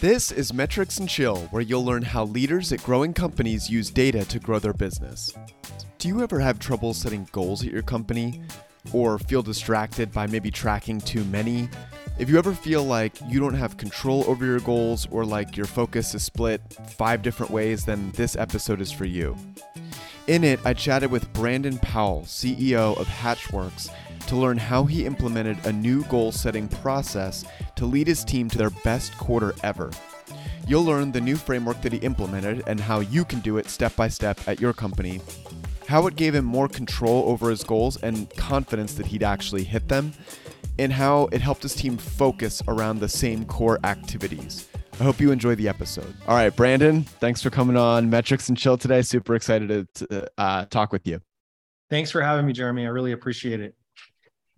This is Metrics and Chill, where you'll learn how leaders at growing companies use data to grow their business. Do you ever have trouble setting goals at your company? Or feel distracted by maybe tracking too many? If you ever feel like you don't have control over your goals or like your focus is split five different ways, then this episode is for you. In it, I chatted with Brandon Powell, CEO of Hatchworks, to learn how he implemented a new goal setting process to lead his team to their best quarter ever. You'll learn the new framework that he implemented and how you can do it step by step at your company, how it gave him more control over his goals and confidence that he'd actually hit them, and how it helped his team focus around the same core activities. I hope you enjoy the episode. All right, Brandon, thanks for coming on Metrics and Chill today. Super excited to uh, talk with you. Thanks for having me, Jeremy. I really appreciate it.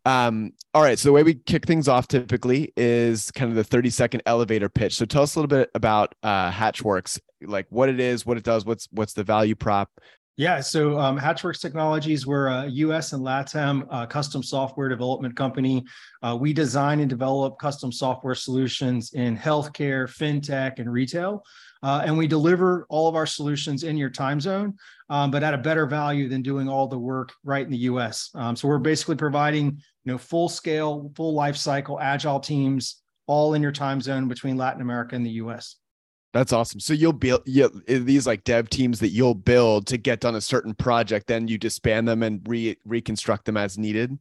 Um, all right. So the way we kick things off typically is kind of the 30 second elevator pitch. So tell us a little bit about uh, Hatchworks, like what it is, what it does, what's what's the value prop. Yeah, so um, Hatchworks Technologies, we're a US and LATAM uh, custom software development company. Uh, we design and develop custom software solutions in healthcare, fintech, and retail. Uh, and we deliver all of our solutions in your time zone, um, but at a better value than doing all the work right in the US. Um, so we're basically providing you know full scale, full life cycle, agile teams all in your time zone between Latin America and the US. That's awesome. So you'll build you, these like dev teams that you'll build to get done a certain project, then you disband them and re, reconstruct them as needed.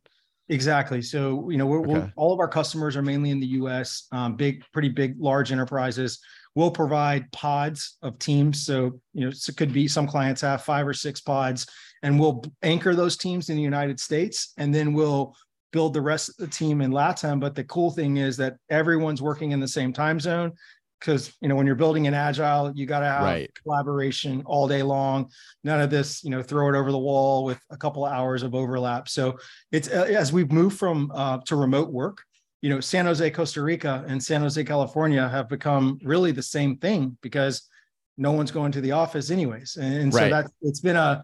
Exactly. So you know, we're, okay. we're, all of our customers are mainly in the U.S. Um, big, pretty big, large enterprises. We'll provide pods of teams. So you know, it could be some clients have five or six pods, and we'll anchor those teams in the United States, and then we'll build the rest of the team in LATAM. But the cool thing is that everyone's working in the same time zone because you know when you're building an agile you got to have right. collaboration all day long none of this you know throw it over the wall with a couple of hours of overlap so it's uh, as we've moved from uh, to remote work you know san jose costa rica and san jose california have become really the same thing because no one's going to the office anyways and, and right. so that it's been a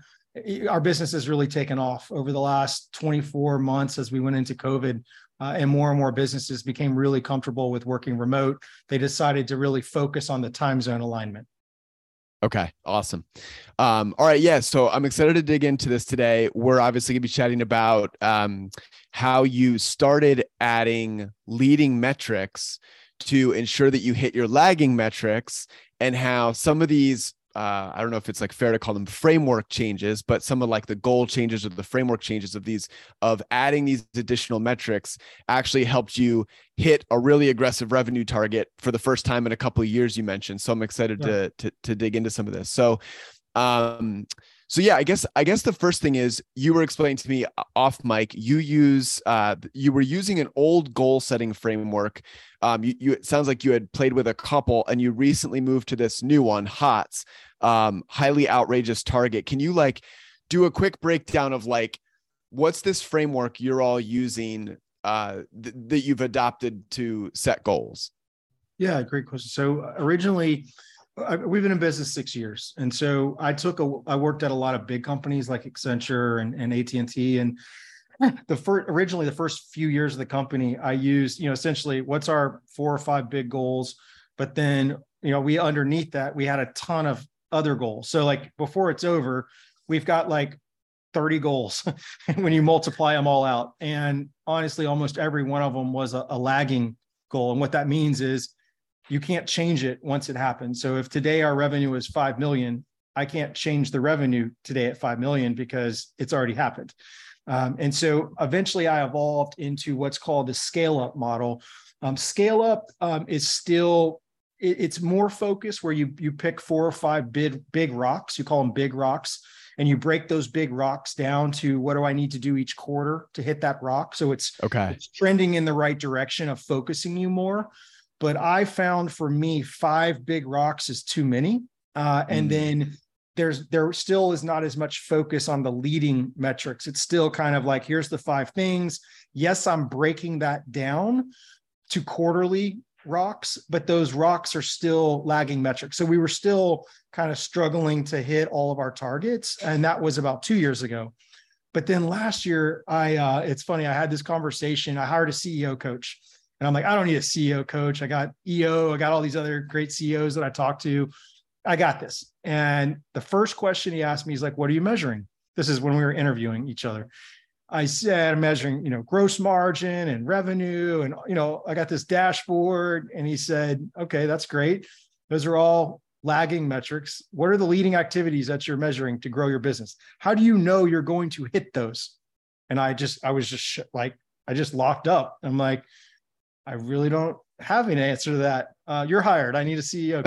our business has really taken off over the last 24 months as we went into covid uh, and more and more businesses became really comfortable with working remote, they decided to really focus on the time zone alignment. Okay, awesome. Um, all right, yeah. So I'm excited to dig into this today. We're obviously going to be chatting about um, how you started adding leading metrics to ensure that you hit your lagging metrics, and how some of these uh, I don't know if it's like fair to call them framework changes, but some of like the goal changes or the framework changes of these of adding these additional metrics actually helped you hit a really aggressive revenue target for the first time in a couple of years. You mentioned, so I'm excited yeah. to, to to dig into some of this. So, um, so yeah, I guess I guess the first thing is you were explaining to me uh, off mic. You use uh, you were using an old goal setting framework. Um, you, you it sounds like you had played with a couple, and you recently moved to this new one, HOTS, um, highly outrageous target. Can you like do a quick breakdown of like what's this framework you're all using uh, th- that you've adopted to set goals? Yeah, great question. So originally I, we've been in business six years, and so I took a. I worked at a lot of big companies like Accenture and, and AT and T, and the first originally the first few years of the company, I used you know essentially what's our four or five big goals, but then you know we underneath that we had a ton of other goals. So like before it's over, we've got like 30 goals when you multiply them all out. And honestly, almost every one of them was a, a, lagging goal. And what that means is you can't change it once it happens. So if today our revenue is 5 million, I can't change the revenue today at 5 million because it's already happened. Um, and so eventually I evolved into what's called the scale up model. Um, scale up um, is still it, it's more focused where you you pick four or five big big rocks. You call them big rocks, and you break those big rocks down to what do I need to do each quarter to hit that rock. So it's okay. It's trending in the right direction of focusing you more. But I found for me, five big rocks is too many. Uh, and mm. then there's there still is not as much focus on the leading metrics. It's still kind of like here's the five things. Yes, I'm breaking that down to quarterly rocks, but those rocks are still lagging metrics. So we were still kind of struggling to hit all of our targets, and that was about two years ago. But then last year, I uh, it's funny, I had this conversation. I hired a CEO coach And I'm like, I don't need a CEO coach. I got EO, I got all these other great CEOs that I talk to. I got this. And the first question he asked me is like, what are you measuring? This is when we were interviewing each other. I said, I'm measuring, you know, gross margin and revenue. And, you know, I got this dashboard. And he said, okay, that's great. Those are all lagging metrics. What are the leading activities that you're measuring to grow your business? How do you know you're going to hit those? And I just, I was just like, I just locked up. I'm like, I really don't have an answer to that. Uh, you're hired. I need a CEO.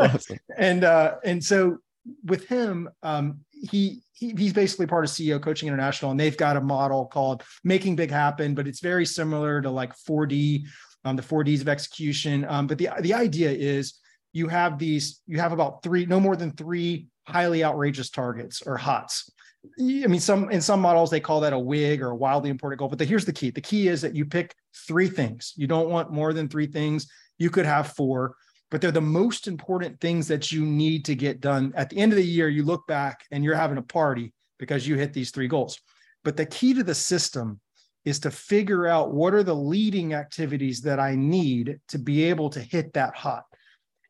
awesome. and uh, and so with him, um, he, he he's basically part of CEO Coaching International, and they've got a model called Making Big Happen, but it's very similar to like 4D, um, the 4Ds of execution. Um, but the the idea is you have these, you have about three, no more than three highly outrageous targets or HOTS. I mean, some in some models they call that a wig or a wildly important goal. But the, here's the key: the key is that you pick three things. You don't want more than three things. You could have four, but they're the most important things that you need to get done. At the end of the year, you look back and you're having a party because you hit these three goals. But the key to the system is to figure out what are the leading activities that I need to be able to hit that hot.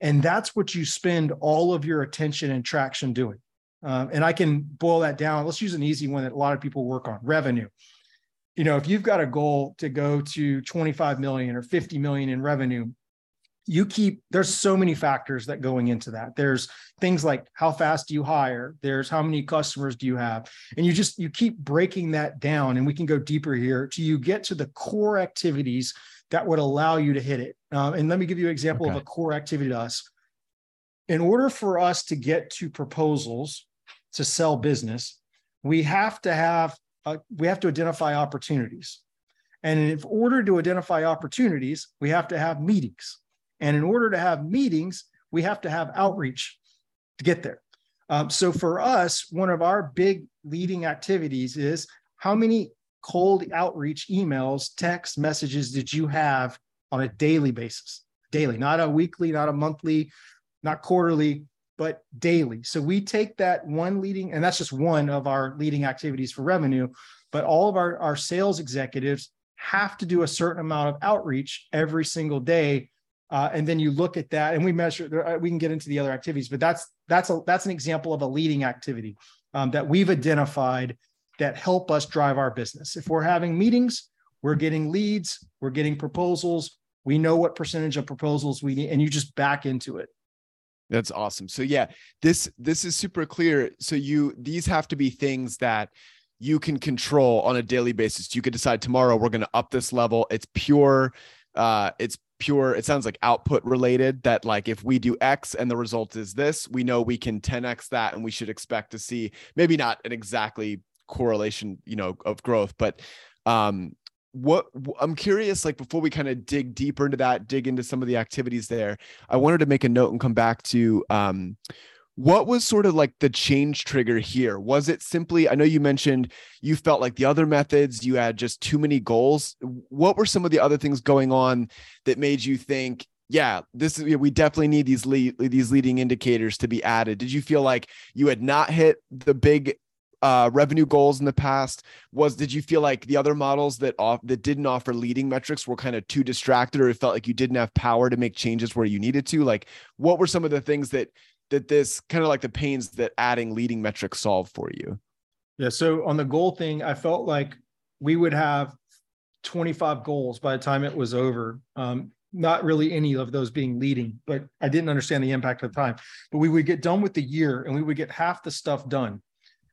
And that's what you spend all of your attention and traction doing. Um, and I can boil that down. Let's use an easy one that a lot of people work on revenue. You know, if you've got a goal to go to 25 million or 50 million in revenue, you keep there's so many factors that going into that there's things like how fast do you hire there's how many customers do you have and you just you keep breaking that down and we can go deeper here till you get to the core activities that would allow you to hit it um, and let me give you an example okay. of a core activity to us in order for us to get to proposals to sell business, we have to have uh, we have to identify opportunities. And in order to identify opportunities, we have to have meetings. And in order to have meetings, we have to have outreach to get there. Um, so for us, one of our big leading activities is how many cold outreach emails, text messages did you have on a daily basis? Daily, not a weekly, not a monthly, not quarterly, but daily. So we take that one leading, and that's just one of our leading activities for revenue, but all of our, our sales executives have to do a certain amount of outreach every single day. Uh, and then you look at that and we measure, uh, we can get into the other activities, but that's, that's a, that's an example of a leading activity um, that we've identified that help us drive our business. If we're having meetings, we're getting leads, we're getting proposals, we know what percentage of proposals we need, and you just back into it. That's awesome. So yeah, this this is super clear. So you these have to be things that you can control on a daily basis. You could decide tomorrow we're going to up this level. It's pure uh it's pure it sounds like output related that like if we do x and the result is this, we know we can 10x that and we should expect to see maybe not an exactly correlation, you know, of growth, but um what I'm curious, like before we kind of dig deeper into that, dig into some of the activities there, I wanted to make a note and come back to um, what was sort of like the change trigger here? Was it simply, I know you mentioned you felt like the other methods, you had just too many goals. What were some of the other things going on that made you think, yeah, this is we definitely need these lead these leading indicators to be added. Did you feel like you had not hit the big uh, revenue goals in the past was did you feel like the other models that off that didn't offer leading metrics were kind of too distracted or it felt like you didn't have power to make changes where you needed to? Like what were some of the things that that this kind of like the pains that adding leading metrics solved for you? Yeah so on the goal thing i felt like we would have 25 goals by the time it was over. Um, not really any of those being leading but i didn't understand the impact at the time. But we would get done with the year and we would get half the stuff done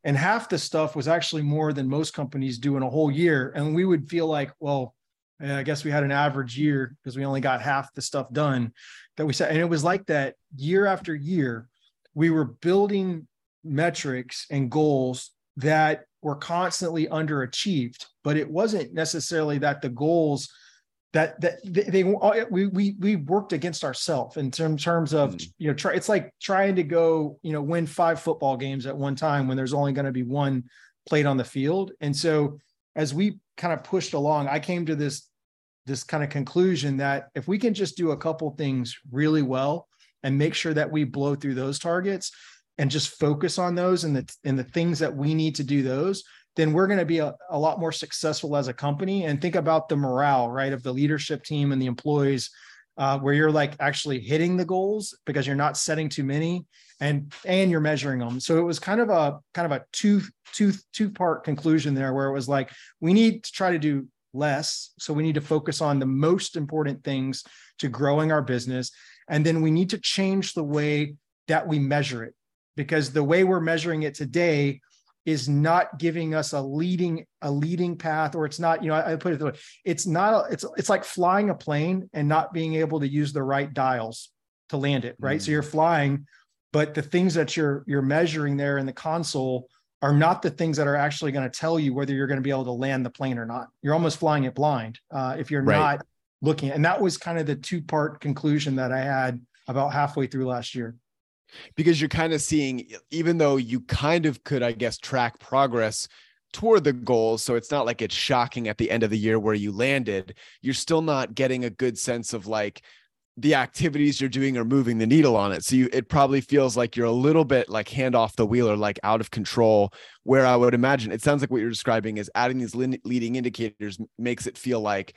and half the stuff was actually more than most companies do in a whole year. And we would feel like well eh, i guess we had an average year because we only got half the stuff done that we said. And it was like that year after year we were building metrics and goals that were constantly underachieved but it wasn't necessarily that the goals that that they, they we we we worked against ourselves in term, terms of mm. you know try it's like trying to go you know win five football games at one time when there's only going to be one played on the field and so as we kind of pushed along i came to this this kind of conclusion that if we can just do a couple things really well and make sure that we blow through those targets and just focus on those and the and the things that we need to do those then we're going to be a, a lot more successful as a company. And think about the morale, right, of the leadership team and the employees, uh, where you're like actually hitting the goals because you're not setting too many and and you're measuring them. So it was kind of a kind of a two two two part conclusion there, where it was like we need to try to do less. So we need to focus on the most important things to growing our business. And then we need to change the way that we measure it because the way we're measuring it today is not giving us a leading a leading path or it's not you know I, I put it the way it's not a, it's it's like flying a plane and not being able to use the right dials to land it right mm-hmm. so mm. you're flying but the things that you're you're measuring there in the console are not the things that are actually going to tell you whether you're going to be able to land the plane or not you're almost flying it blind uh, if you're right. not looking and that was kind of the two part conclusion that i had about halfway through last year because you're kind of seeing even though you kind of could i guess track progress toward the goals so it's not like it's shocking at the end of the year where you landed you're still not getting a good sense of like the activities you're doing are moving the needle on it. So you it probably feels like you're a little bit like hand off the wheel or like out of control where i would imagine it sounds like what you're describing is adding these leading indicators makes it feel like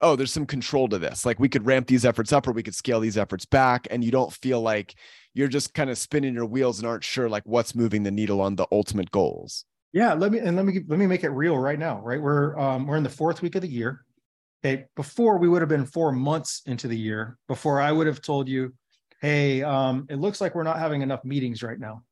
oh there's some control to this. Like we could ramp these efforts up or we could scale these efforts back and you don't feel like you're just kind of spinning your wheels and aren't sure like what's moving the needle on the ultimate goals. Yeah, let me and let me let me make it real right now. Right, we're um, we're in the fourth week of the year. Okay, before we would have been four months into the year before I would have told you, hey, um, it looks like we're not having enough meetings right now,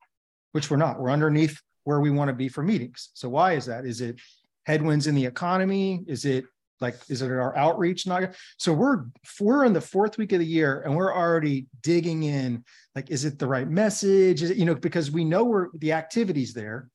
which we're not. We're underneath where we want to be for meetings. So why is that? Is it headwinds in the economy? Is it like is it our outreach? Not so we're we're in the fourth week of the year and we're already digging in like is it the right message? Is it you know because we know we're the activities there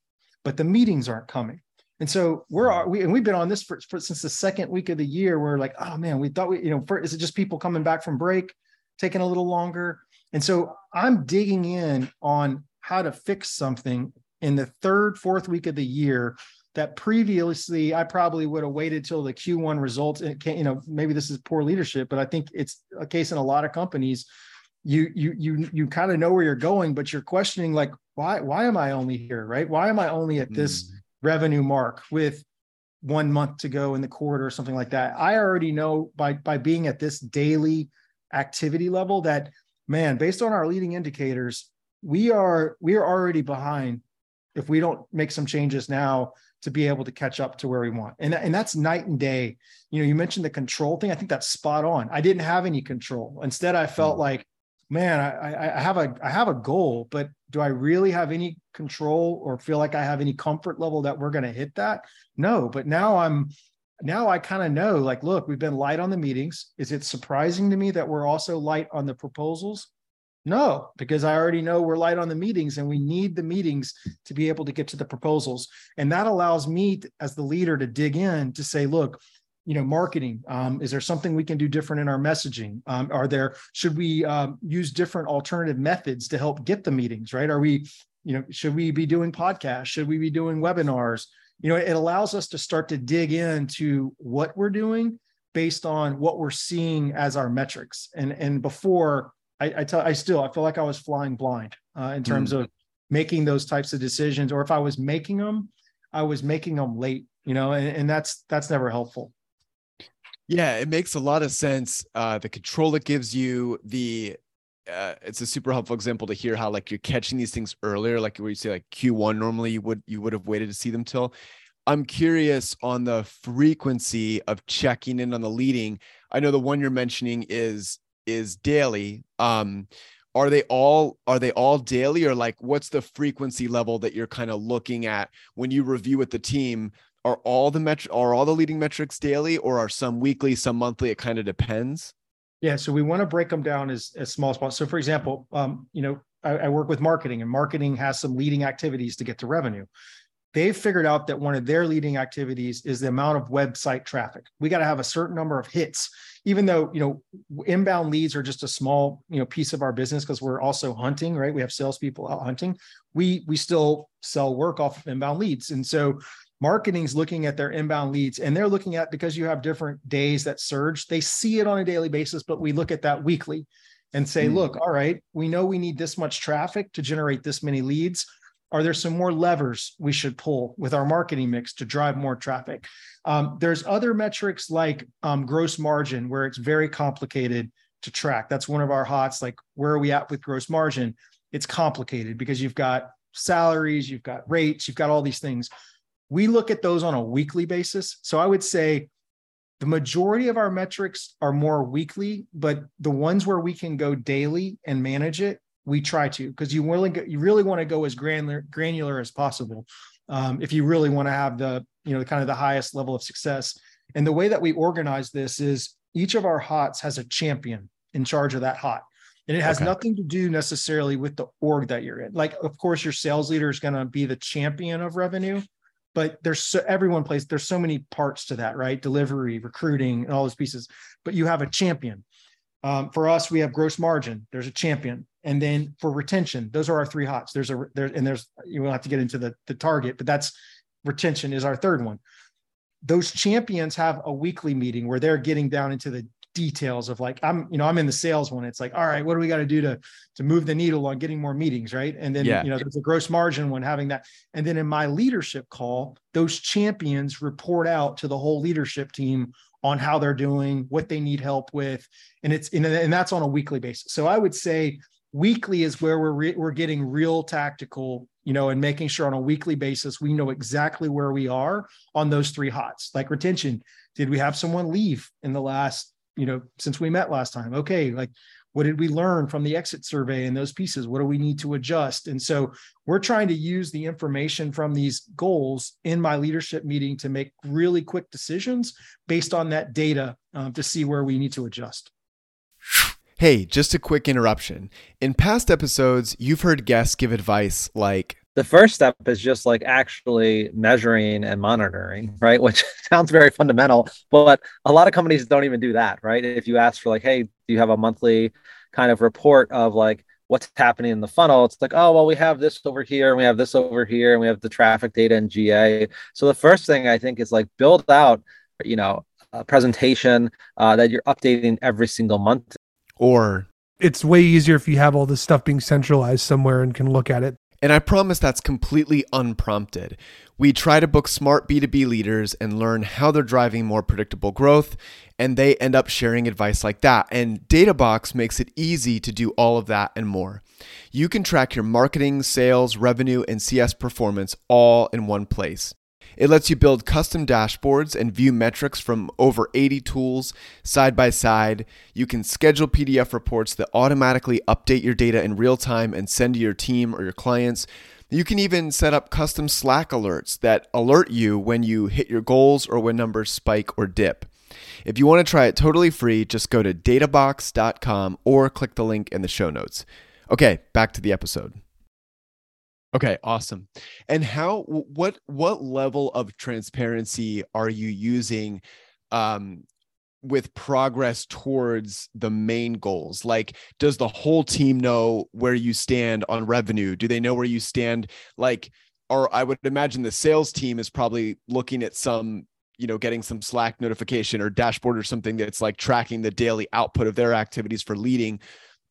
but the meetings aren't coming. And so we're mm-hmm. we and we've been on this for, for since the second week of the year. We're like oh man we thought we you know for, is it just people coming back from break taking a little longer? And so i'm digging in on how to fix something in the third fourth week of the year that previously I probably would have waited till the Q1 results. It can, you know, maybe this is poor leadership, but I think it's a case in a lot of companies. You you you you kind of know where you're going, but you're questioning like why why am I only here, right? Why am I only at this mm. revenue mark with one month to go in the quarter or something like that? I already know by by being at this daily activity level that man, based on our leading indicators, we are we are already behind if we don't make some changes now to be able to catch up to where we want. And, and that's night and day. You know, you mentioned the control thing. I think that's spot on. I didn't have any control. Instead, I felt mm. like, man, I, I have a I have a goal, but do I really have any control or feel like I have any comfort level that we're going to hit that? No, but now I'm now I kind of know like, look, we've been light on the meetings. Is it surprising to me that we're also light on the proposals? No, because I already know we're light on the meetings and we need the meetings to be able to get to the proposals. And that allows me as the leader to dig in to say, look, you know, marketing, um, is there something we can do different in our messaging? Um, are there, should we um, use different alternative methods to help get the meetings, right? Are we, you know, should we be doing podcasts? Should we be doing webinars? You know, it allows us to start to dig into what we're doing based on what we're seeing as our metrics. And, and before, I, I tell I still I feel like I was flying blind uh, in terms mm. of making those types of decisions, or if I was making them, I was making them late, you know, and, and that's that's never helpful. Yeah, it makes a lot of sense. Uh, the control it gives you, the uh, it's a super helpful example to hear how like you're catching these things earlier, like where you say like Q1 normally you would you would have waited to see them till. I'm curious on the frequency of checking in on the leading. I know the one you're mentioning is is daily um are they all are they all daily or like what's the frequency level that you're kind of looking at when you review with the team? Are all the metr are all the leading metrics daily or are some weekly some monthly? It kind of depends. Yeah so we want to break them down as, as small possible so for example um, you know I, I work with marketing and marketing has some leading activities to get to revenue. They've figured out that one of their leading activities is the amount of website traffic. We got to have a certain number of hits, even though you know inbound leads are just a small you know piece of our business because we're also hunting, right? We have salespeople out hunting. We we still sell work off of inbound leads, and so marketing's looking at their inbound leads and they're looking at because you have different days that surge they see it on a daily basis but we look at that weekly and say mm. look all right we know we need this much traffic to generate this many leads are there some more levers we should pull with our marketing mix to drive more traffic? Um, there's other metrics like um, gross margin, where it's very complicated to track. That's one of our hots. Like, where are we at with gross margin? It's complicated because you've got salaries, you've got rates, you've got all these things. We look at those on a weekly basis. So I would say the majority of our metrics are more weekly, but the ones where we can go daily and manage it, we try to because you really you really want to go as granular granular as possible um, if you really want to have the you know kind of the highest level of success. And the way that we organize this is each of our hots has a champion in charge of that hot. And it has okay. nothing to do necessarily with the org that you're in. Like, of course, your sales leader is going to be the champion of revenue, but there's so everyone plays, there's so many parts to that, right? Delivery, recruiting, and all those pieces. But you have a champion. Um, for us, we have gross margin. There's a champion and then for retention those are our three hots there's a there and there's you will have to get into the the target but that's retention is our third one those champions have a weekly meeting where they're getting down into the details of like i'm you know i'm in the sales one it's like all right what do we got to do to to move the needle on getting more meetings right and then yeah. you know there's a gross margin one having that and then in my leadership call those champions report out to the whole leadership team on how they're doing what they need help with. And it's and that's on a weekly basis. So i would say weekly is where we're re- we're getting real tactical you know and making sure on a weekly basis we know exactly where we are on those three hots. Like retention did we have someone leave in the last you know since we met last time? Okay like what did we learn from the exit survey and those pieces? What do we need to adjust? And so we're trying to use the information from these goals in my leadership meeting to make really quick decisions based on that data um, to see where we need to adjust. Hey, just a quick interruption. In past episodes, you've heard guests give advice like the first step is just like actually measuring and monitoring, right? Which sounds very fundamental, but a lot of companies don't even do that, right? If you ask for like, hey, do you have a monthly kind of report of like what's happening in the funnel? It's like, oh, well, we have this over here and we have this over here and we have the traffic data in GA. So the first thing I think is like build out, you know, a presentation uh, that you're updating every single month or it's way easier if you have all this stuff being centralized somewhere and can look at it. And I promise that's completely unprompted. We try to book smart B2B leaders and learn how they're driving more predictable growth, and they end up sharing advice like that. And Databox makes it easy to do all of that and more. You can track your marketing, sales, revenue, and CS performance all in one place. It lets you build custom dashboards and view metrics from over 80 tools side by side. You can schedule PDF reports that automatically update your data in real time and send to your team or your clients. You can even set up custom Slack alerts that alert you when you hit your goals or when numbers spike or dip. If you want to try it totally free, just go to databox.com or click the link in the show notes. Okay, back to the episode. Okay, awesome. And how what what level of transparency are you using um with progress towards the main goals? Like does the whole team know where you stand on revenue? Do they know where you stand like or I would imagine the sales team is probably looking at some you know getting some slack notification or dashboard or something that's like tracking the daily output of their activities for leading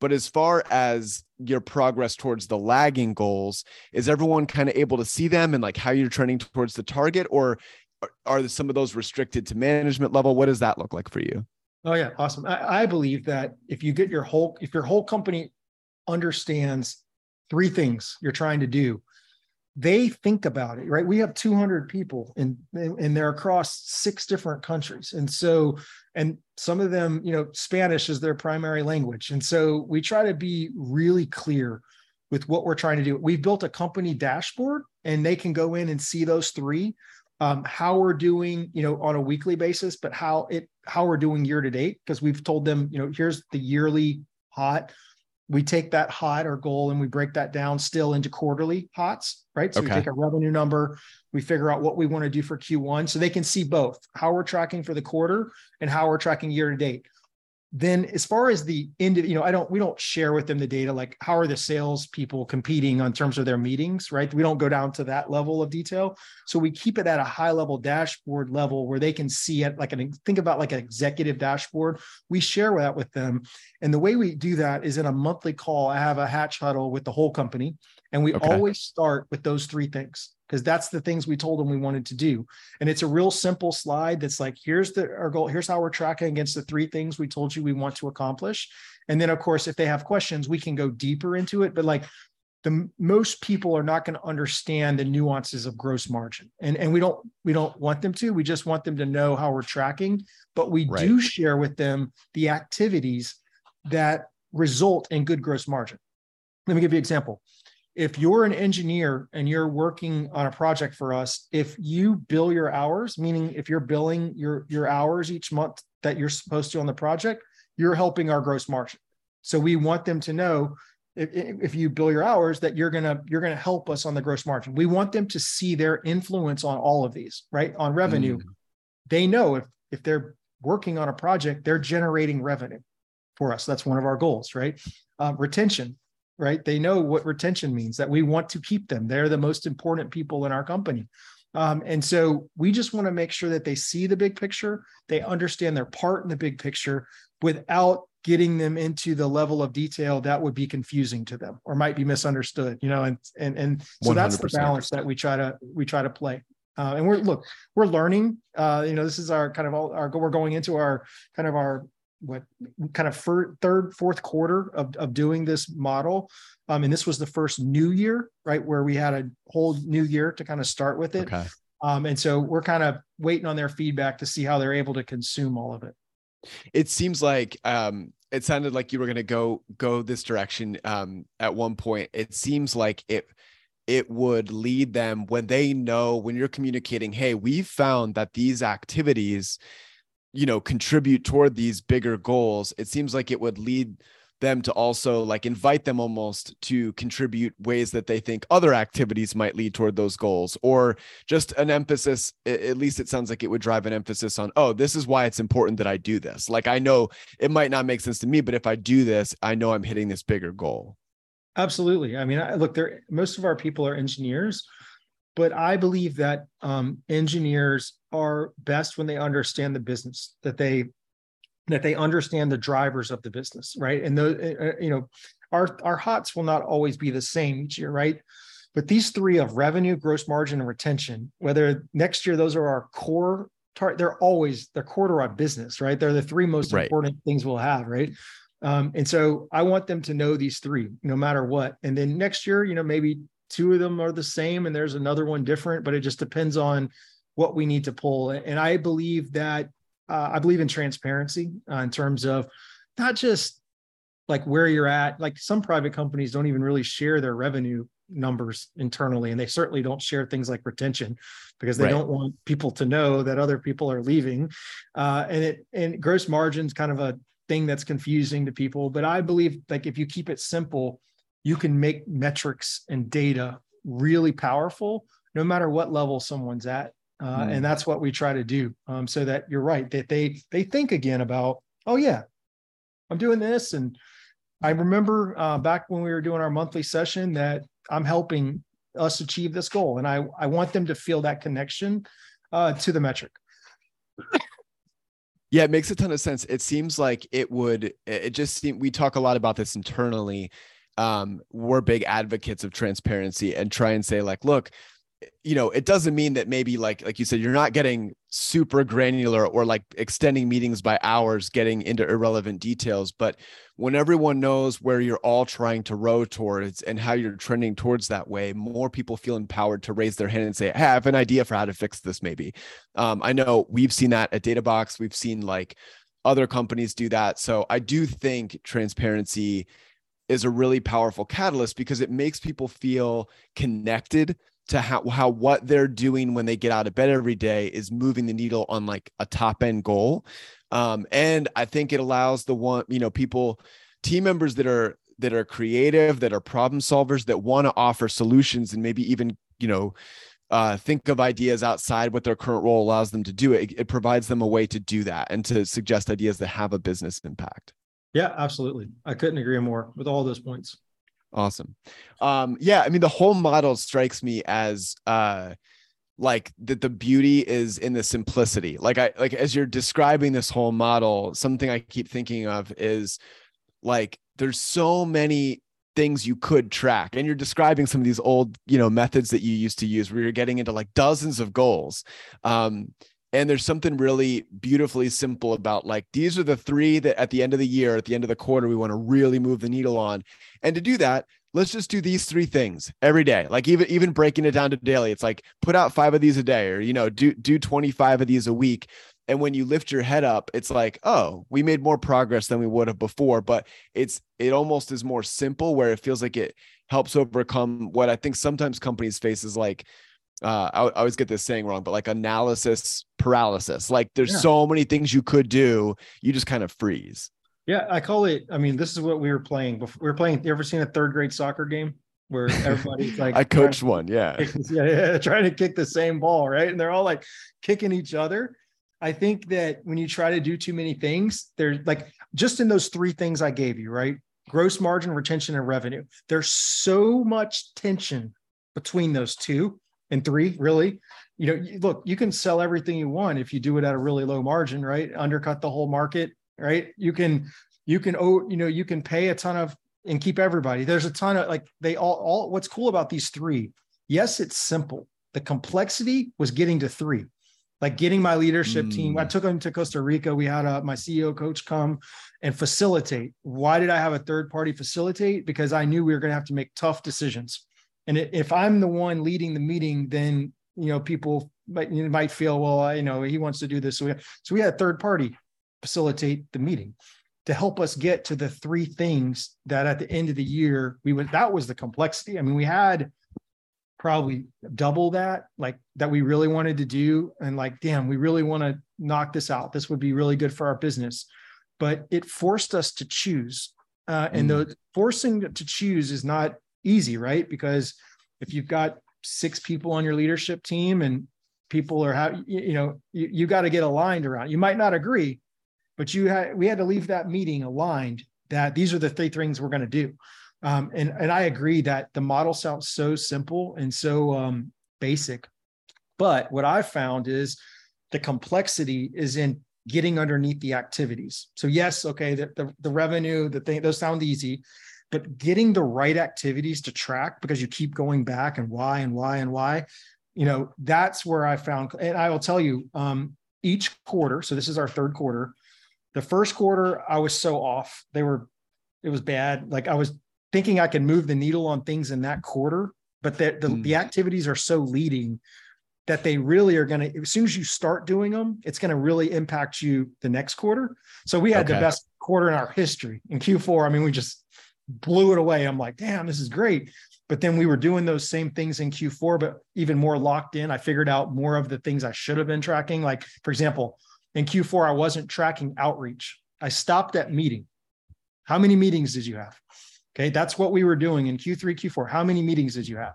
but as far as your progress towards the lagging goals, is everyone kind of able to see them and like how you're trending towards the target, or are some of those restricted to management level? What does that look like for you? Oh yeah, awesome. I, I believe that if you get your whole, if your whole company understands three things you're trying to do, they think about it right? We have 200 people and and they're across six different countries. And so and some of them you know spanish is their primary language. And so we try to be really clear with what we're trying to do. We've built a company dashboard and they can go in and see those three um, how we're doing you know on a weekly basis but how it how we're doing year to date. Because we've told them you know here's the yearly hot we take that hot or goal and we break that down still into quarterly hots, right? So okay. we take a revenue number, we figure out what we want to do for Q1 so they can see both how we're tracking for the quarter and how we're tracking year to date. Then as far as the end of, you know, I don't, we don't share with them the data, like how are the sales people competing on terms of their meetings, right? We don't go down to that level of detail. So we keep it at a high level dashboard level where they can see it like an, think about like an executive dashboard. We share that with them. And the way we do that is in a monthly call, I have a hatch huddle with the whole company. And we Okay. always start with those three things because that's the things we told them we wanted to do. And it's a real simple slide that's like, here's the our goal, here's how we're tracking against the three things we told you we want to accomplish. And then, of course, if they have questions, we can go deeper into it. But like the most people are not going to understand the nuances of gross margin. And, and we don't we don't want them to. We just want them to know how we're tracking. But we Right. do share with them the activities that result in good gross margin. Let me give you an example if you're an engineer and you're working on a project for us, if you bill your hours, meaning if you're billing your your hours each month that you're supposed to on the project, you're helping our gross margin. So we want them to know if, if you bill your hours that you're gonna you're gonna help us on the gross margin. We want them to see their influence on all of these, right? On revenue, Mm. they know if if they're working on a project, they're generating revenue for us. That's one of our goals, right? Uh, retention, right? They know what retention means, that we want to keep them. They're the most important people in our company. Um, and so we just want to make sure that they see the big picture, they understand their part in the big picture without getting them into the level of detail that would be confusing to them or might be misunderstood, you know, and and and so that's the balance that we try to we try to play. Uh, and we're look, we're learning. Uh, you know, this is our kind of all our we're going into our kind of our what kind of fir- third, fourth quarter of, of doing this model. Um, and this was the first new year, right? Where we had a whole new year to kind of start with it. Okay. Um, and so we're kind of waiting on their feedback to see how they're able to consume all of it. It seems like um, it sounded like you were going to go go this direction um, at one point. It seems like it it would lead them when they know when you're communicating, hey, we found that these activities, you know, contribute toward these bigger goals. It seems like it would lead them to also like invite them almost to contribute ways that they think other activities might lead toward those goals or just an emphasis at least it sounds like it would drive an emphasis on oh this is why it's important that i do this like i know it might not make sense to me but if i do this i know i'm hitting this bigger goal Absolutely. I mean, I, look, there. Most of our people are engineers, but I believe that um, engineers are best when they understand the business that they that they understand the drivers of the business, right? And those, uh, you know, our our hots will not always be the same each year, right? But these three of revenue, gross margin, and retention, whether next year those are our core tar- they're always they're core to our business, right? They're the three most Right. important things we'll have, right? Um, and so I want them to know these three, no matter what. And then next year, you know, maybe two of them are the same and there's another one different, but it just depends on what we need to pull. And I believe that uh, I believe in transparency uh, in terms of not just like where you're at. Like some private companies don't even really share their revenue numbers internally, and they certainly don't share things like retention because they Right. don't want people to know that other people are leaving. Uh, and it and gross margins kind of a thing that's confusing to people. But I believe like if you keep it simple, you can make metrics and data really powerful, no matter what level someone's at. Uh, Hmm. And that's what we try to do, um, so that you're right that they they think again about, oh yeah, I'm doing this, and I remember uh, back when we were doing our monthly session that I'm helping us achieve this goal, and I I want them to feel that connection uh, to the metric. Yeah, it makes a ton of sense. It seems like it would. it- It just seem we talk a lot about this internally. Um, we're big advocates of transparency and try and say like, look, you know, it doesn't mean that maybe like like you said, you're not getting super granular or like extending meetings by hours, getting into irrelevant details. But when everyone knows where you're all trying to row towards and how you're trending towards that way, more people feel empowered to raise their hand and say, hey, I have an idea for how to fix this, maybe. Um, I know we've seen that at Databox. We've seen like other companies do that. So I do think transparency is a really powerful catalyst because it makes people feel connected to how, how what they're doing when they get out of bed every day is moving the needle on like a top end goal. Um, and I think it allows the one, you know, people, team members that are that are creative, that are problem solvers, that want to offer solutions and maybe even, you know, uh, think of ideas outside what their current role allows them to do it, it provides them a way to do that and to suggest ideas that have a business impact yeah absolutely. I couldn't agree more with all those points. Awesome. Um yeah i mean the whole model strikes me as uh like that the beauty is in the simplicity. Like i like as you're describing this whole model something i keep thinking of is like there's so many things you could track and you're describing some of these old you know methods that you used to use where you're getting into like dozens of goals. Um and there's something really beautifully simple about like these are the three that at the end of the year at the end of the quarter we want to really move the needle on. And to do that let's just do these three things every day. Like even even breaking it down to daily it's like put out five of these a day or you know do do 25 of these a week. And when you lift your head up it's like oh we made more progress than we would have before. But it's it almost is more simple where it feels like it helps overcome what i think sometimes companies face is like uh, I, I, always get this saying wrong, but like analysis paralysis. Like there's yeah. so many things you could do, you just kind of freeze. Yeah, I call it. I mean, this is what we were playing before. We were playing. You ever seen a third grade soccer game where everybody's like, I coached one, yeah. yeah, yeah, trying to kick the same ball, right? And they're all like kicking each other. I think that when you try to do too many things, there's like just in those three things I gave you, right? Gross margin, retention, and revenue. There's so much tension between those two and three, really. You know, look, you can sell everything you want if you do it at a really low margin, right? Undercut the whole market, right? You can, you can, oh, you know, you can pay a ton of and keep everybody. There's a ton of like they all, all. What's cool about these three? Yes, it's simple. The complexity was getting to three, like getting my leadership mm. team. I mm. took them to Costa Rica. We had a, my CEO coach come and facilitate. Why did I have a third party facilitate? Because I knew we were going to have to make tough decisions. And if I'm the one leading the meeting, then you know people might you might feel well, I, you know, he wants to do this. So we, so we had a third party facilitate the meeting to help us get to the three things that at the end of the year we would that was the complexity. I mean, we had probably double that, like that we really wanted to do, and like, damn, we really want to knock this out. This would be really good for our business, but it forced us to choose. Uh, and mm. the forcing to choose is not easy, right? Because if you've got six people on your leadership team and people are how you know you, you got to get aligned around. You might not agree, but you had we had to leave that meeting aligned that these are the three things we're going to do. Um, and and I agree that the model sounds so simple and so um, basic, but what I've found is the complexity is in getting underneath the activities. So yes, okay, the the, the revenue, the thing, those sound easy but getting the right activities to track because you keep going back and why and why and why you know that's where i found and i will tell you um, each quarter so this is our third quarter the first quarter i was so off they were it was bad like i was thinking i could move the needle on things in that quarter but the, the, mm. the activities are so leading that they really are going to as soon as you start doing them it's going to really impact you the next quarter so we had okay. the best quarter in our history in q4 i mean we just blew it away. I'm like, damn, this is great. But then we were doing those same things in Q4, but even more locked in. I figured out more of the things I should have been tracking. Like, for example, in Q4, I wasn't tracking outreach. I stopped at meeting. How many meetings did you have? Okay, that's what we were doing in Q3, Q4. How many meetings did you have?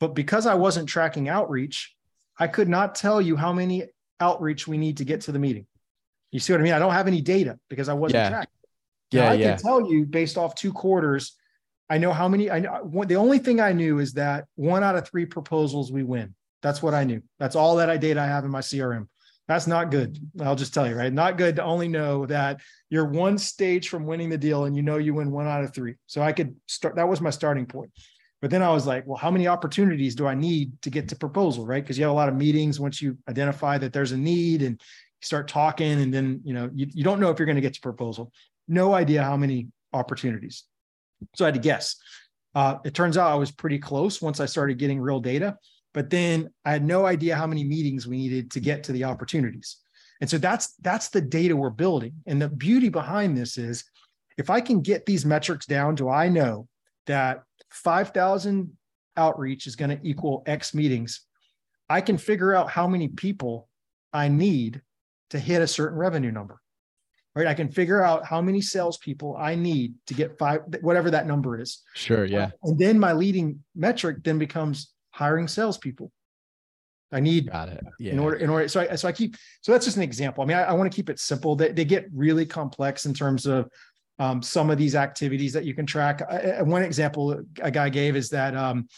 But because I wasn't tracking outreach, I could not tell you how many outreach we need to get to the meeting. You see what I mean? I don't have any data because I wasn't yeah. tracking. Yeah, now, I yeah. can tell you based off two quarters. I know how many. I know the only thing I knew is that one out of three proposals we win. That's what I knew. That's all that I data I have in my CRM. That's not good. I'll just tell you, right? Not good to only know that you're one stage from winning the deal and you know you win one out of three. So I could start, that was my starting point. But then I was like, well, how many opportunities do I need to get to proposal, right? Because you have a lot of meetings once you identify that there's a need and you start talking, and then you know, you, you don't know if you're going to get to proposal no idea how many opportunities. So I had to guess. Uh, it turns out I was pretty close once I started getting real data, but then I had no idea how many meetings we needed to get to the opportunities. And so that's that's the data we're building. And the beauty behind this is if I can get these metrics down to I know that 5,000 outreach is going to equal X meetings, I can figure out how many people I need to hit a certain revenue number right? I can figure out how many salespeople I need to get five, whatever that number is. Sure. Yeah. And then my leading metric then becomes hiring salespeople. I need Got it. Yeah. in order in order so I so I keep so that's just an example. I mean, I, I want to keep it simple. They, they get really complex in terms of um, some of these activities that you can track. I, I- one example a guy gave is that um,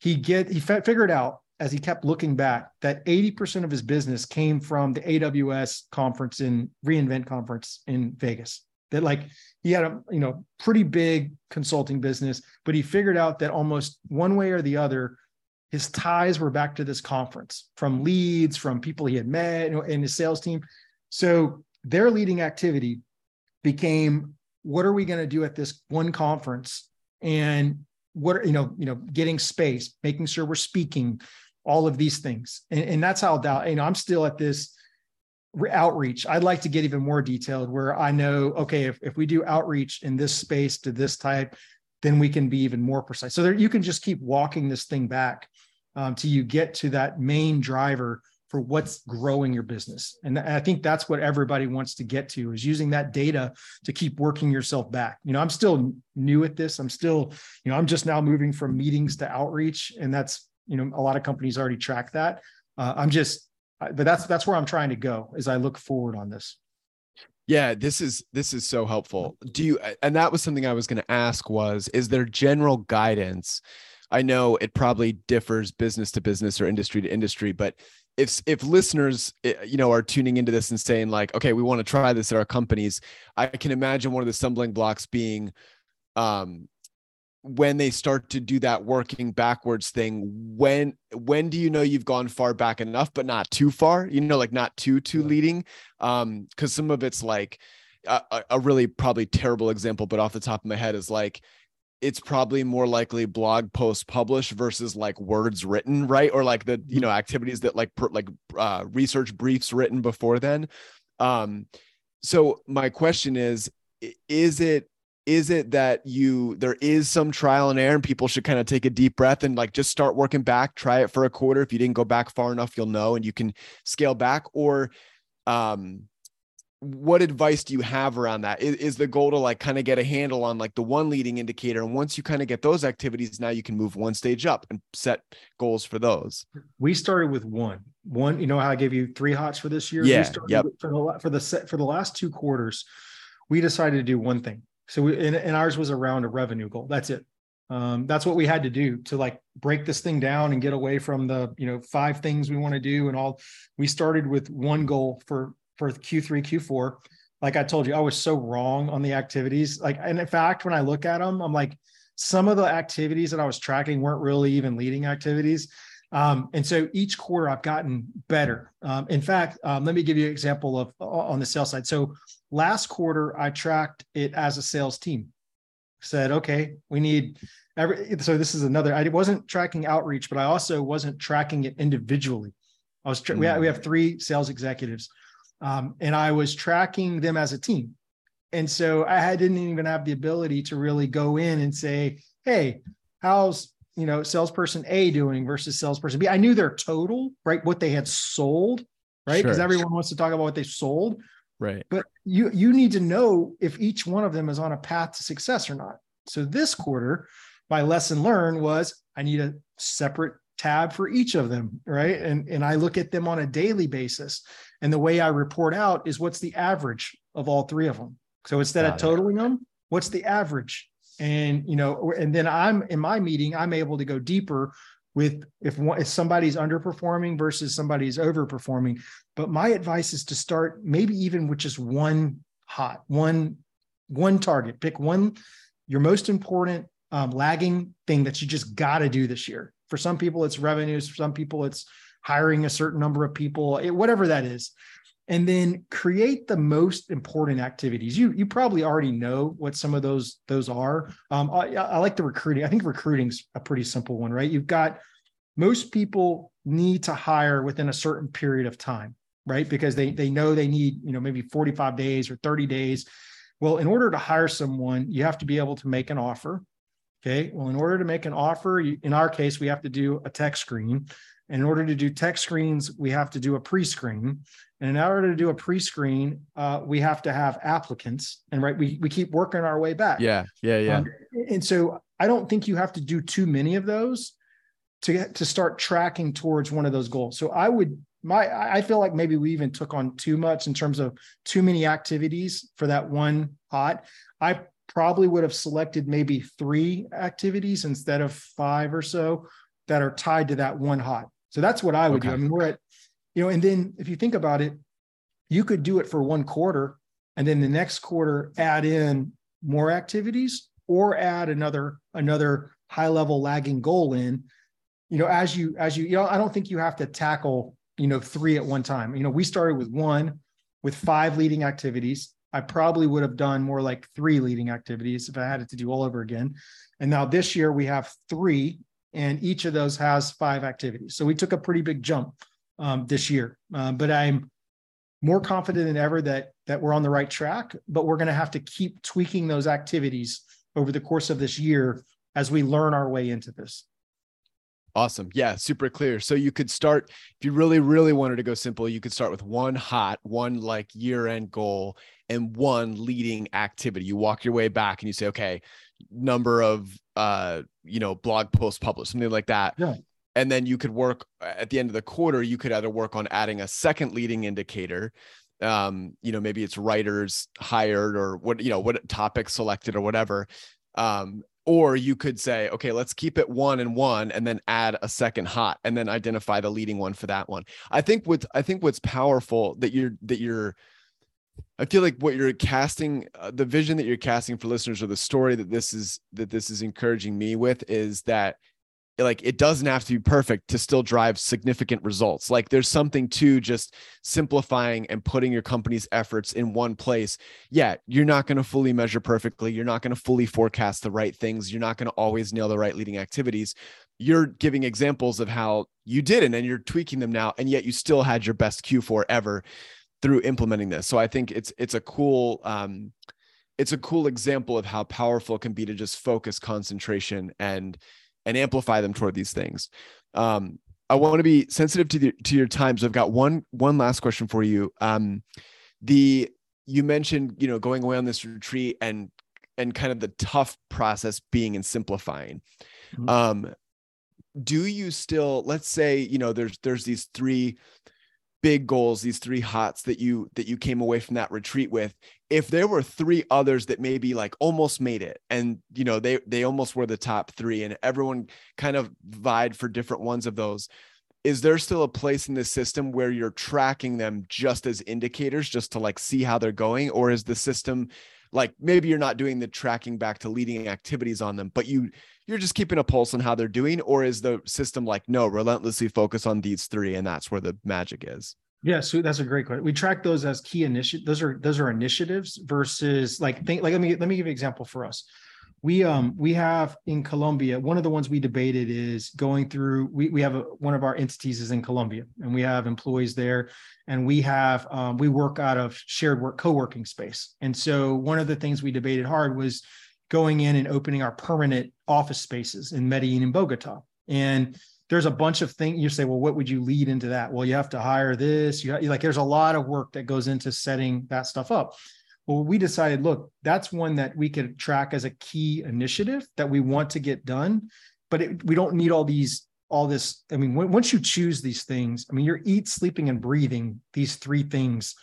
he get he fi- figured out as he kept looking back that 80% of his business came from the AWS conference in reInvent conference in Vegas. That like he had a you know pretty big consulting business, but he figured out that almost one way or the other, his ties were back to this conference from leads, from people he had met, and his sales team. So their leading activity became what are we going to do at this one conference and what are, you know you know getting space making sure we're speaking all of these things. And, and that's how you know i'm still at this re- outreach. I'd like to get even more detailed where i know okay if, if we do outreach in this space to this type then we can be even more precise. So there you can just keep walking this thing back um, till you get to that main driver for what's growing your business. And i think that's what everybody wants to get to is using that data to keep working yourself back. You know i'm still new at this. I'm still you know i'm just now moving from meetings to outreach and that's you know a lot of companies already track that uh, i'm just but that's that's where i'm trying to go as i look forward on this Yeah, this is this is so helpful. Do you and that was something I was going to ask was is there general guidance? I know it probably differs business to business or industry to industry, but if if listeners eh, you know are tuning into this and saying like, okay, we want to try this at our companies, I can imagine one of the stumbling blocks being um when they start to do that working backwards thing when when do you know you've gone far back enough but not too far? You know like not too too Right. leading? Um because some of it's like a, a- really probably terrible example but off the top of my head is like it's probably more likely blog post published versus like words written right? Or like the you know activities that like per, like uh, research briefs written before then. Um so my question is is it is it that you there is some trial and error and people should kind of take a deep breath and like just start working back try it for a quarter. If you didn't go back far enough you'll know and you can scale back or um what advice do you have around that? Is, is the goal to like kind of get a handle on like the one leading indicator? And once you kind of get those activities now you can move one stage up and set goals for those. We started with one. One you know how i gave you three hots for this year? Yeah, we started yep. with- for the for the set for the last two quarters we decided to do one thing so we and, and ours was around a revenue goal. That's it. Um, that's what we had to do to like break this thing down and get away from the you know five things we want to do and all. We started with one goal for for q3 q4 like i told you i was so wrong on the activities. Like and in fact when i look at them i'm like some of the activities that i was tracking weren't really even leading activities um, and so each quarter I've gotten better. Um, in fact, um, let me give you an example of on the sales side. So last quarter I tracked it as a sales team. Said, okay, we need every. So this is another. I wasn't tracking outreach, but I also wasn't tracking it individually. I was. Tra- we, have, we have three sales executives, um, and I was tracking them as a team. And so I didn't even have the ability to really go in and say, hey, how's you know salesperson A doing versus salesperson B. I knew their total, right? What they had sold, right? Because Sure. everyone wants to talk about what they sold, right but you you need to know if each one of them is on a path to success or not. So this quarter, my lesson learned was I need a separate tab for each of them, right? And and I look at them on a daily basis. And the way I report out is what's the average of all three of them. So instead of Got it. totaling them, what's the average? And you know, and then I'm in my meeting, I'm able to go deeper with if if somebody's underperforming versus somebody's overperforming. But my advice is to start maybe even with just one hot, one one target. Pick one your most important um, lagging thing that you just got to do this year. For some people, it's revenues. For some people, it's hiring a certain number of people. It, whatever that is, and then create the most important activities. You you probably already know what some of those those are. Um, I, I like the recruiting. I think recruiting's a pretty simple one, right? You've got most people need to hire within a certain period of time, right? Because they they know they need you know maybe 45 days or 30 days. Well, in order to hire someone, you have to be able to make an offer. Okay. Well, in order to make an offer, in our case, we have to do a tech screen. In order to do tech screens, we have to do a pre-screen. And in order to do a pre-screen, uh, we have to have applicants. And right, we, we keep working our way back. yeah yeah yeah Um, and so I don't think you have to do too many of those to get to start tracking towards one of those goals. So I would my I feel like maybe we even took on too much in terms of too many activities for that one hot. I probably would have selected maybe three activities instead of five or so that are tied to that one hot. So that's what I would okay. do. I mean, we're at, you know, and then if you think about it, you could do it for one quarter and then the next quarter add in more activities or add another another high level lagging goal in you know as you as you you know i don't think you have to tackle you know three at one time you know we started with one with five leading activities i probably would have done more like three leading activities if i had it to do all over again and now this year we have three and each of those has five activities so we took a pretty big jump um, this year uh, but i'm more confident than ever that that we're on the right track but we're going to have to keep tweaking those activities over the course of this year as we learn our way into this Awesome. Yeah, super clear. So you could start if you really, really wanted to go simple, you could start with one hot, one like year end goal and one leading activity. You walk your way back and you say, okay, number of uh, you know, blog posts published, something like that. Yeah. And then you could work at the end of the quarter, you could either work on adding a second leading indicator. Um, you know, maybe it's writers hired or what, you know, what topic selected or whatever. Um, or you could say okay let's keep it one and one and then add a second hot and then identify the leading one for that one i think what i think what's powerful that you're that you're i feel like what you're casting uh, the vision that you're casting for listeners or the story that this is that this is encouraging me with is that like it doesn't have to be perfect to still drive significant results. Like there's something to just simplifying and putting your company's efforts in one place. Yeah you're not going to fully measure perfectly. You're not going to fully forecast the right things. You're not going to always nail the right leading activities. You're giving examples of how you didn't and you're tweaking them now and yet you still had your best q4 ever through implementing this so i think it's it's a cool um it's a cool example of how powerful it can be to just focus concentration and and amplify them toward these things. Um, I want to be sensitive to the, to your time. So I've got one one last question for you. Um, the you mentioned you know going away on this retreat and and kind of the tough process being in simplifying. Mm-hmm. Um, do you still let's say you know there's there's these three big goals these three hots that you that you came away from that retreat with if there were three others that maybe like almost made it and you know they they almost were the top 3 and everyone kind of vied for different ones of those is there still a place in the system where you're tracking them just as indicators just to like see how they're going? Or is the system like maybe you're not doing the tracking back to leading activities on them but you you're just keeping a pulse on how they're doing or is the system like no relentlessly focus on these three and that's where the magic is yeah, so that's a great question. We track those as key initiatives. Those are those are initiatives versus like think like let me let me give you an example for us. We um we have in Colombia one of the ones we debated is going through. We we have a, one of our entities is in Colombia and we have employees there, and we have um, we work out of shared work co working space. And so one of the things we debated hard was going in and opening our permanent office spaces in Medellin and Bogota. And there's a bunch of things you say, well, what would you lead into that? Well, you have to hire this. You like, there's a lot of work that goes into setting that stuff up. Well, we decided, look, that's one that we could track as a key initiative that we want to get done, but it, we don't need all these, all this. I mean, when, once you choose these things, I mean, you're eat, sleeping, and breathing these three things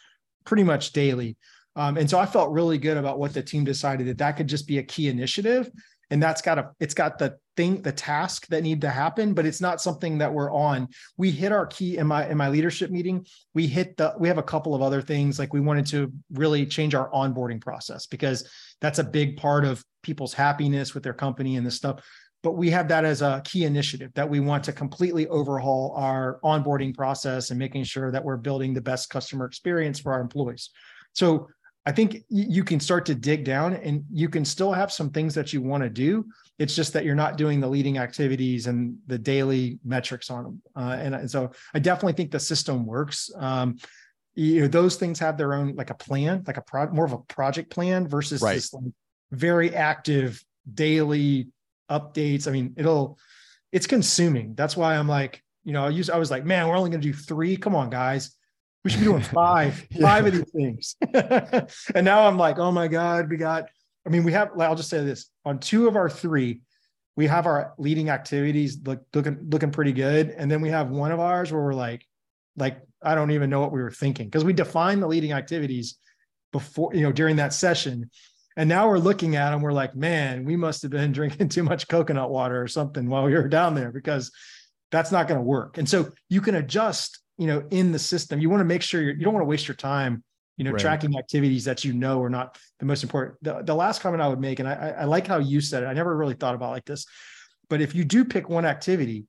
pretty much daily. Um, and so I felt really good about what the team decided that that could just be a key initiative. And that's got a it's got the thing the task that need to happen but it's not something that we're on. We hit our key in my in my leadership meeting we hit the we have a couple of other things like we wanted to really change our onboarding process because that's a big part of people's happiness with their company and this stuff. But we have that as a key initiative that we want to completely overhaul our onboarding process and making sure that we're building the best customer experience for our employees. So I think you can start to dig down and you can still have some things that you want to do. It's just that you're not doing the leading activities and the daily metrics on them. Uh, and, and, so I definitely think the system works. Um, you know, those things have their own, like a plan, like a pro, more of a project plan versus right. this like very active daily updates. I mean, it'll, it's consuming. That's why I'm like, you know, I use, I was like, man, we're only going to do three. Come on, guys we should be doing five, yeah. five of these things. and now I'm like, oh my God, we got, I mean, we have, I'll just say this on two of our three, we have our leading activities look looking looking pretty good, and then we have one of ours where we're like, like I don't even know what we were thinking because we defined the leading activities before you know during that session, and now we're looking at them. We're like, man, we must have been drinking too much coconut water or something while we were down there because that's not going to work. And so you can adjust, you know, in the system. You want to make sure you're, you don't want to waste your time you know, right. tracking activities that you know are not the most important. The, the last comment I would make, and I, I like how you said it, I never really thought about like this, but if you do pick one activity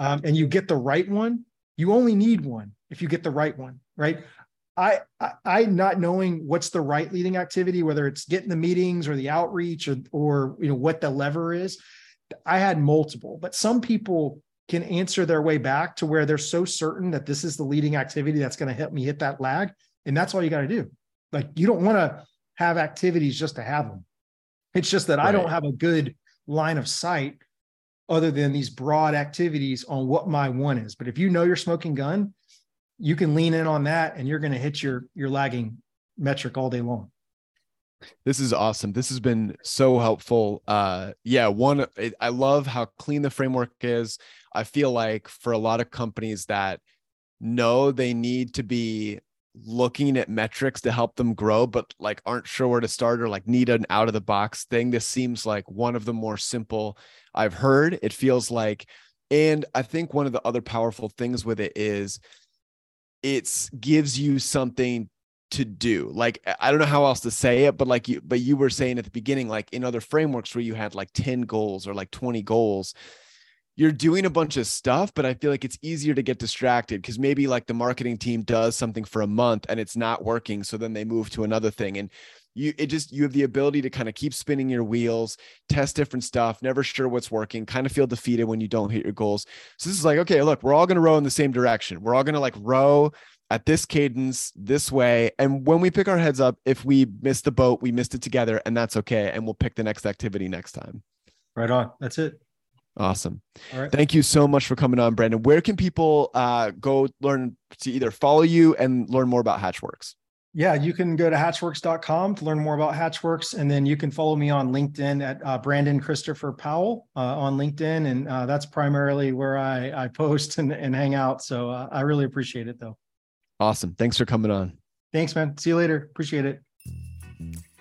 um, and you get the right one, you only need one if you get the right one, right? I, I, I not knowing what's the right leading activity, whether it's getting the meetings or the outreach or or you know what the lever is. I had multiple, but some people can answer their way back to where they're so certain that this is the leading activity that's going to help me hit that lag and that's all you got to do. Like you don't want to have activities just to have them. It's just that right. I don't have a good line of sight other than these broad activities on what my one is. But if you know your smoking gun, you can lean in on that and you're going to hit your your lagging metric all day long. This is awesome. This has been so helpful. Uh yeah, one I love how clean the framework is. I feel like for a lot of companies that know they need to be looking at metrics to help them grow but like aren't sure where to start or like need an out of the box thing this seems like one of the more simple i've heard. It feels like and i think one of the other powerful things with it is it gives you something to do. Like i don't know how else to say it but like you but you were saying at the beginning like in other frameworks where you had like 10 goals or like 20 goals you're doing a bunch of stuff, but I feel like it's easier to get distracted because maybe like the marketing team does something for a month and it's not working. So then they move to another thing. And you it just you have the ability to kind of keep spinning your wheels, test different stuff, never sure what's working, kind of feel defeated when you don't hit your goals. So this is like, okay, look, we're all gonna row in the same direction. We're all gonna like row at this cadence this way and when we pick our heads up if we miss the boat we missed it together and that's okay and we'll pick the next activity next time right on that's it Awesome. Thank you so much for coming on, Brandon. Where can people uh, go learn to either follow you and learn more about Hatchworks? Yeah, you can go to hatchworks.com to learn more about Hatchworks. And then you can follow me on LinkedIn at uh, Brandon Christopher Powell uh, on LinkedIn. And uh, that's primarily where I, I post and, and hang out. So uh, I really appreciate it, though. Awesome. Thanks for coming on. Thanks, man. See you later. Appreciate it.